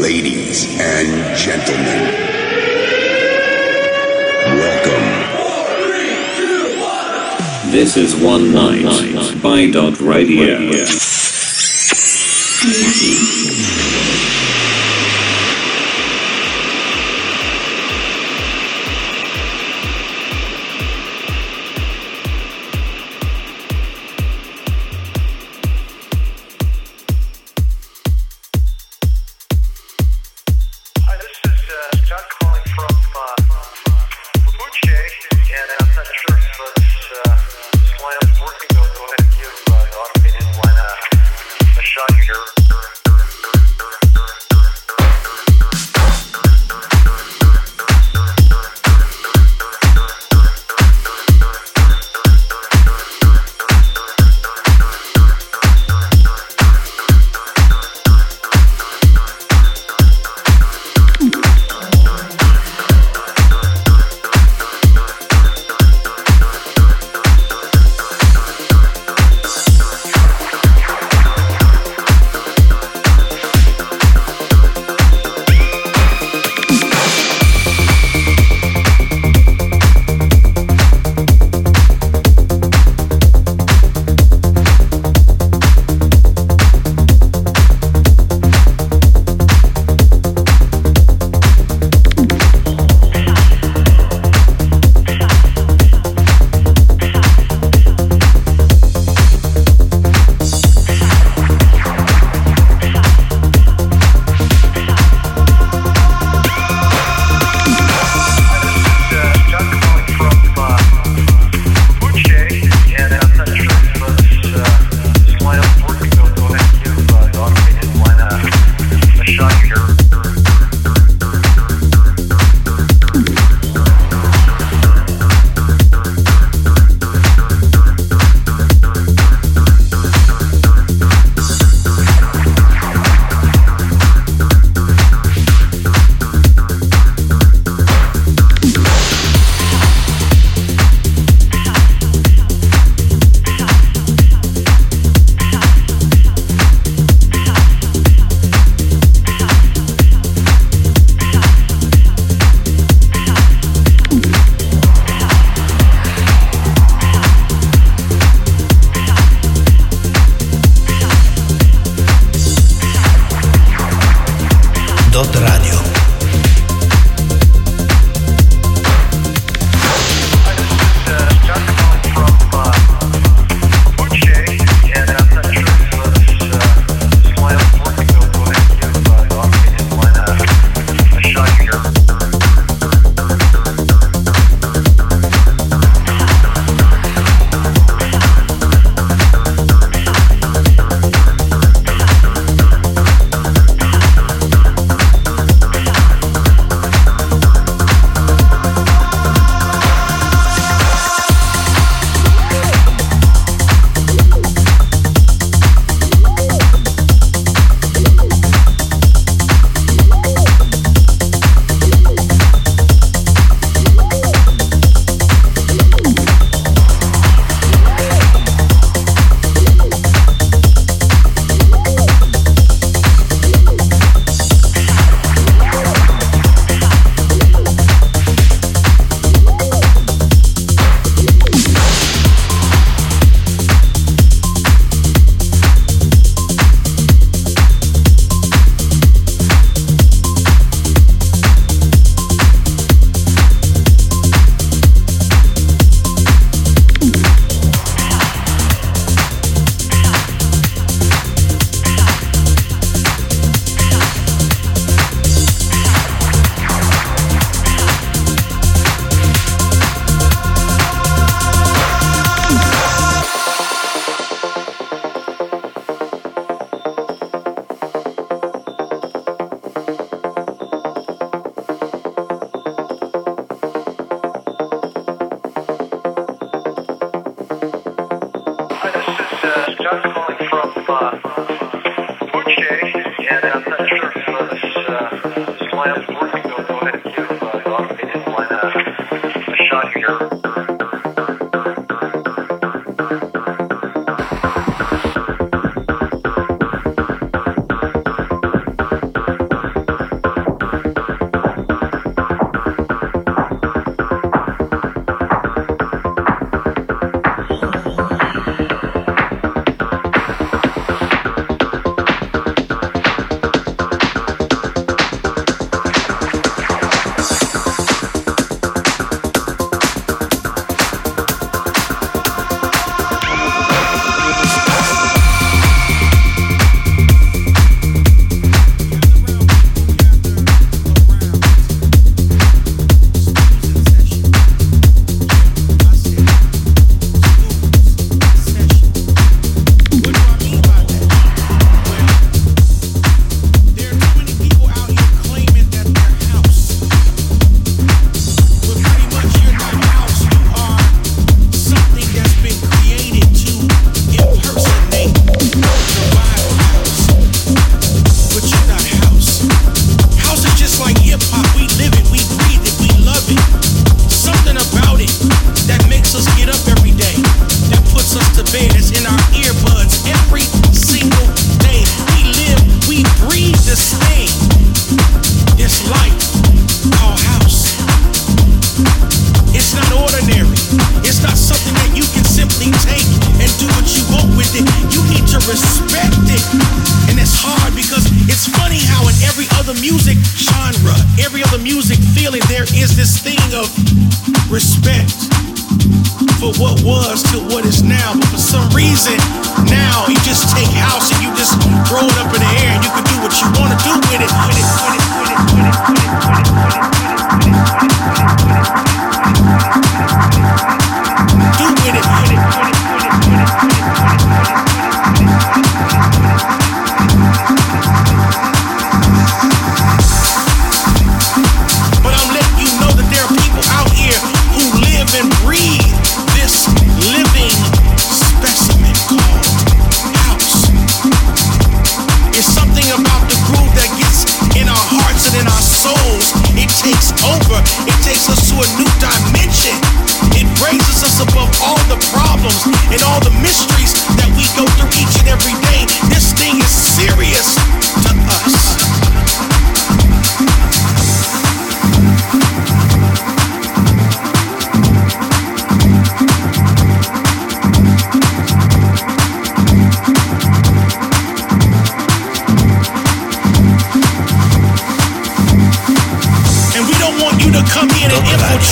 Ladies and gentlemen, welcome. This is One Night by Dot Radio.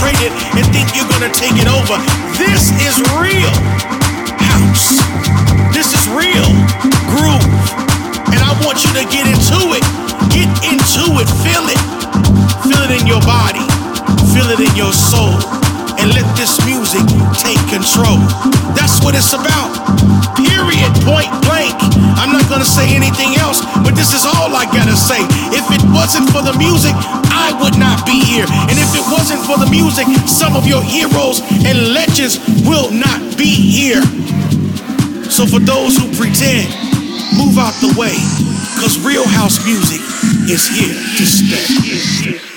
And it and think you're gonna take it over. This is real house. This is real groove. And I want you to get into it. Get into it. Feel it. Feel it in your body. Feel it in your soul. And let this music take control. That's what it's about. Period. Point blank. I'm not gonna say anything else, but this is all I gotta say. If it wasn't for the music, I would not be here. And if it wasn't for the music, some of your heroes and legends will not be here. So for those who pretend, move out the way, cause real house music is here to stay.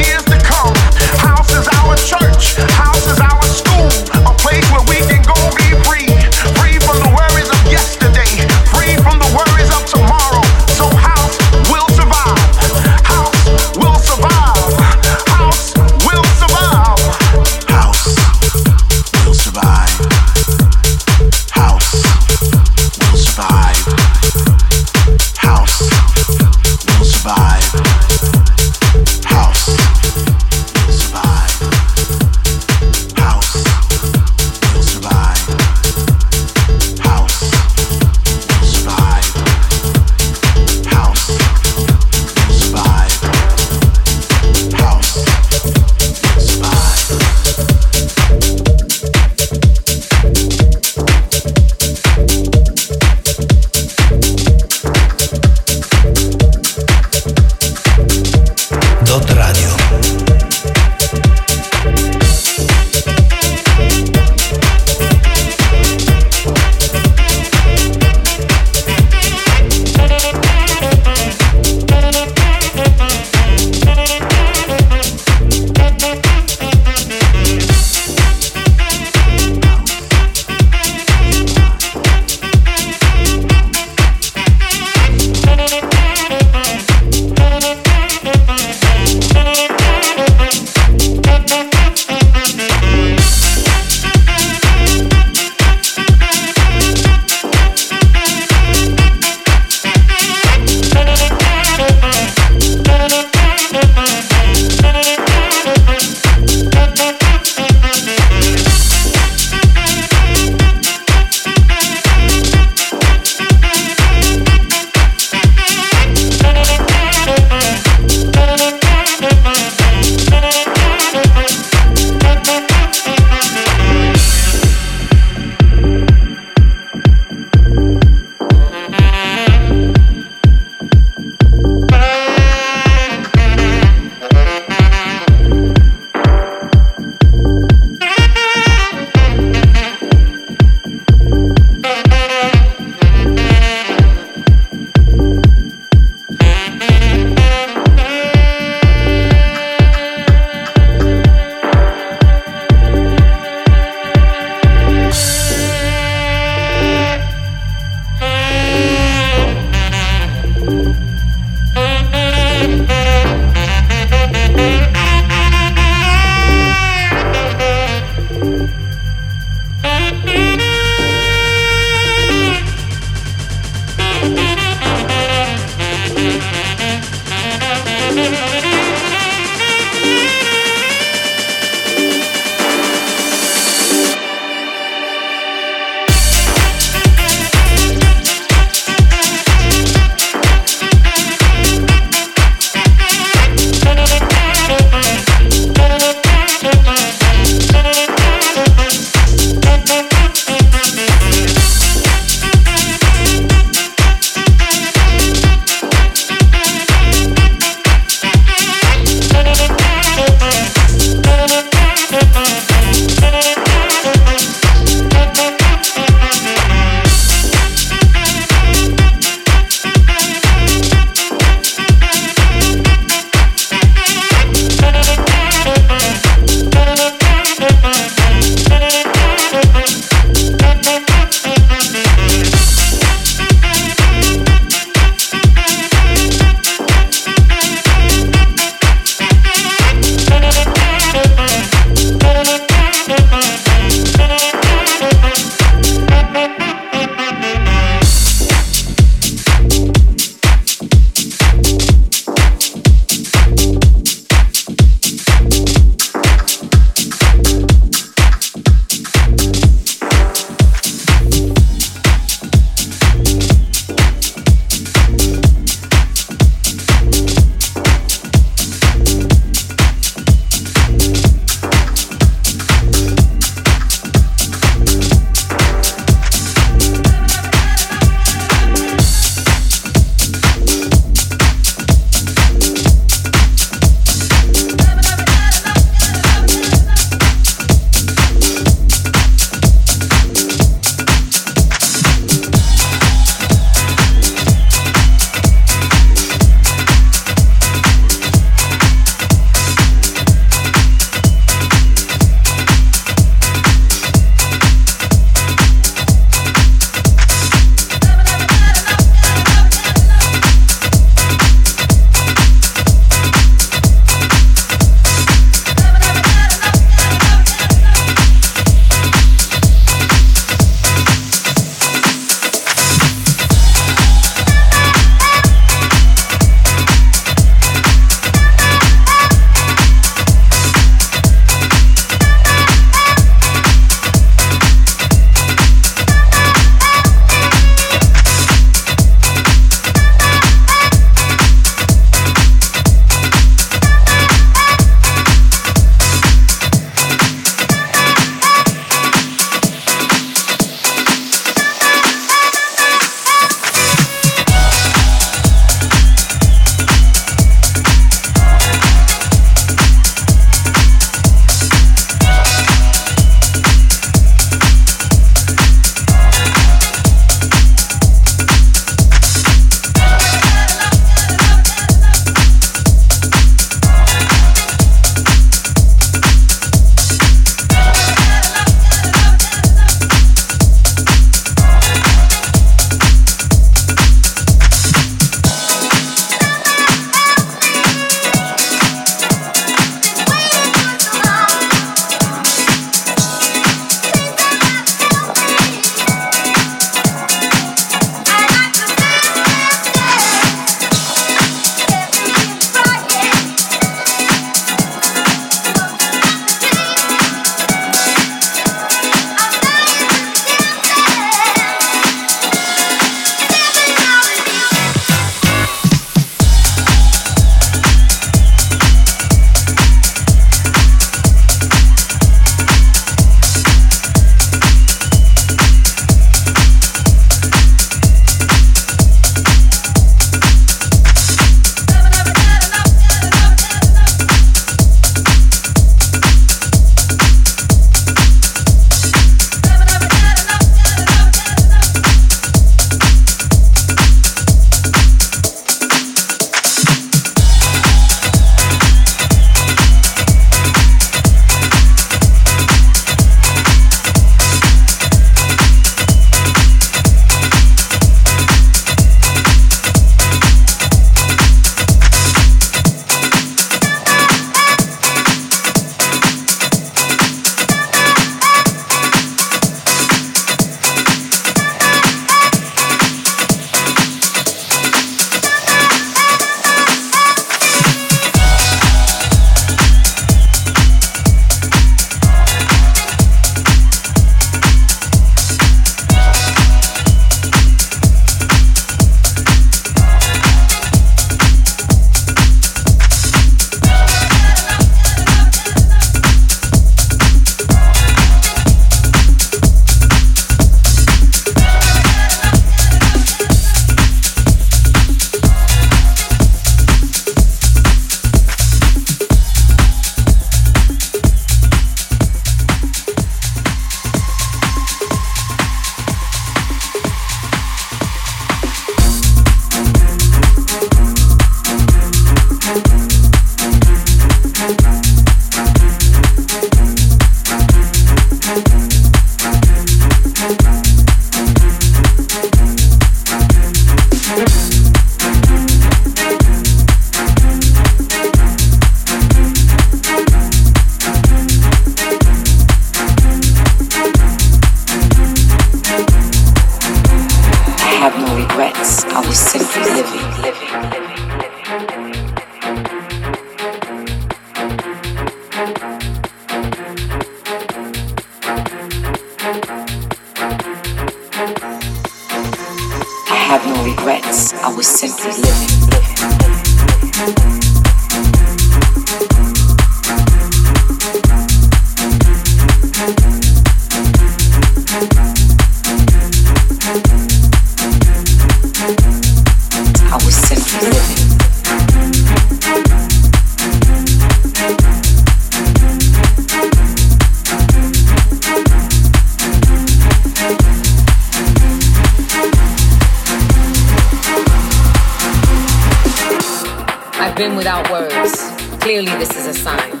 Clearly, this is a sign.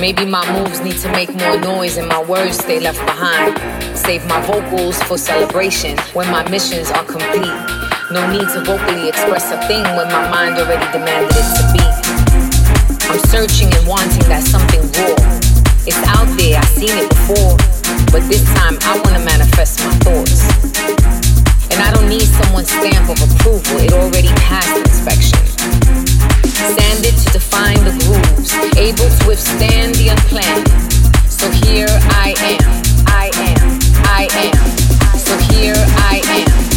Maybe my moves need to make more noise and my words stay left behind. Save my vocals for celebration when my missions are complete. No need to vocally express a thing when my mind already demanded it to be. I'm searching and wanting that something raw. It's out there, I've seen it before. But this time I wanna manifest my thoughts. And I don't need someone's stamp of approval, it already passed inspection sanded to define the grooves, able to withstand the unplanned. So here I am, I am, I am. So here I am.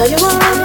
Soy